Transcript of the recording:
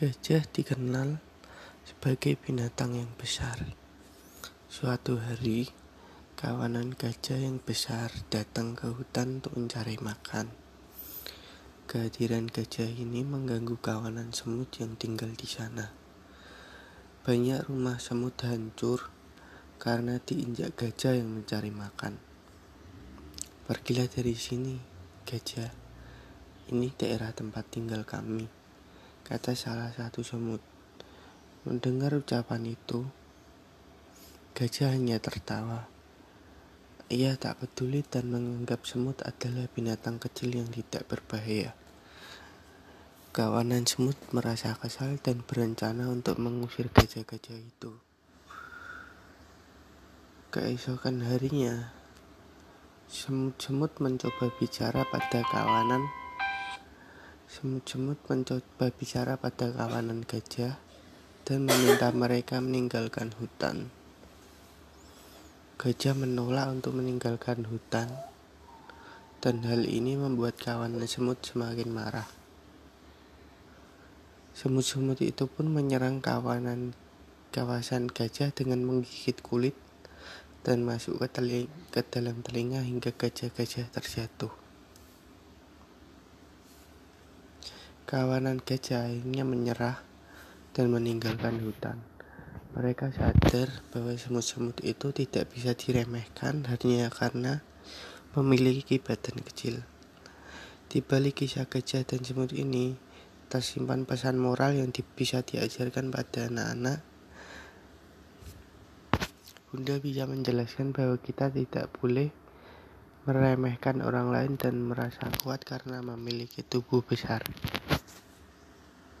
Gajah dikenal sebagai binatang yang besar. Suatu hari, kawanan gajah yang besar datang ke hutan untuk mencari makan. Kehadiran gajah ini mengganggu kawanan semut yang tinggal di sana. Banyak rumah semut hancur karena diinjak gajah yang mencari makan. Pergilah dari sini, gajah. Ini daerah tempat tinggal kami kata salah satu semut. Mendengar ucapan itu, gajah hanya tertawa. Ia tak peduli dan menganggap semut adalah binatang kecil yang tidak berbahaya. Kawanan semut merasa kesal dan berencana untuk mengusir gajah-gajah itu. Keesokan harinya, semut-semut mencoba bicara pada kawanan Semut-semut mencoba bicara pada kawanan gajah dan meminta mereka meninggalkan hutan. Gajah menolak untuk meninggalkan hutan, dan hal ini membuat kawanan semut semakin marah. Semut-semut itu pun menyerang kawanan kawasan gajah dengan menggigit kulit dan masuk ke, teling ke dalam telinga hingga gajah-gajah terjatuh. Kawanan gajah akhirnya menyerah dan meninggalkan hutan. Mereka sadar bahwa semut-semut itu tidak bisa diremehkan hanya karena memiliki badan kecil. Di balik kisah gajah dan semut ini, tersimpan pesan moral yang bisa diajarkan pada anak-anak. Bunda bisa menjelaskan bahwa kita tidak boleh meremehkan orang lain dan merasa kuat karena memiliki tubuh besar.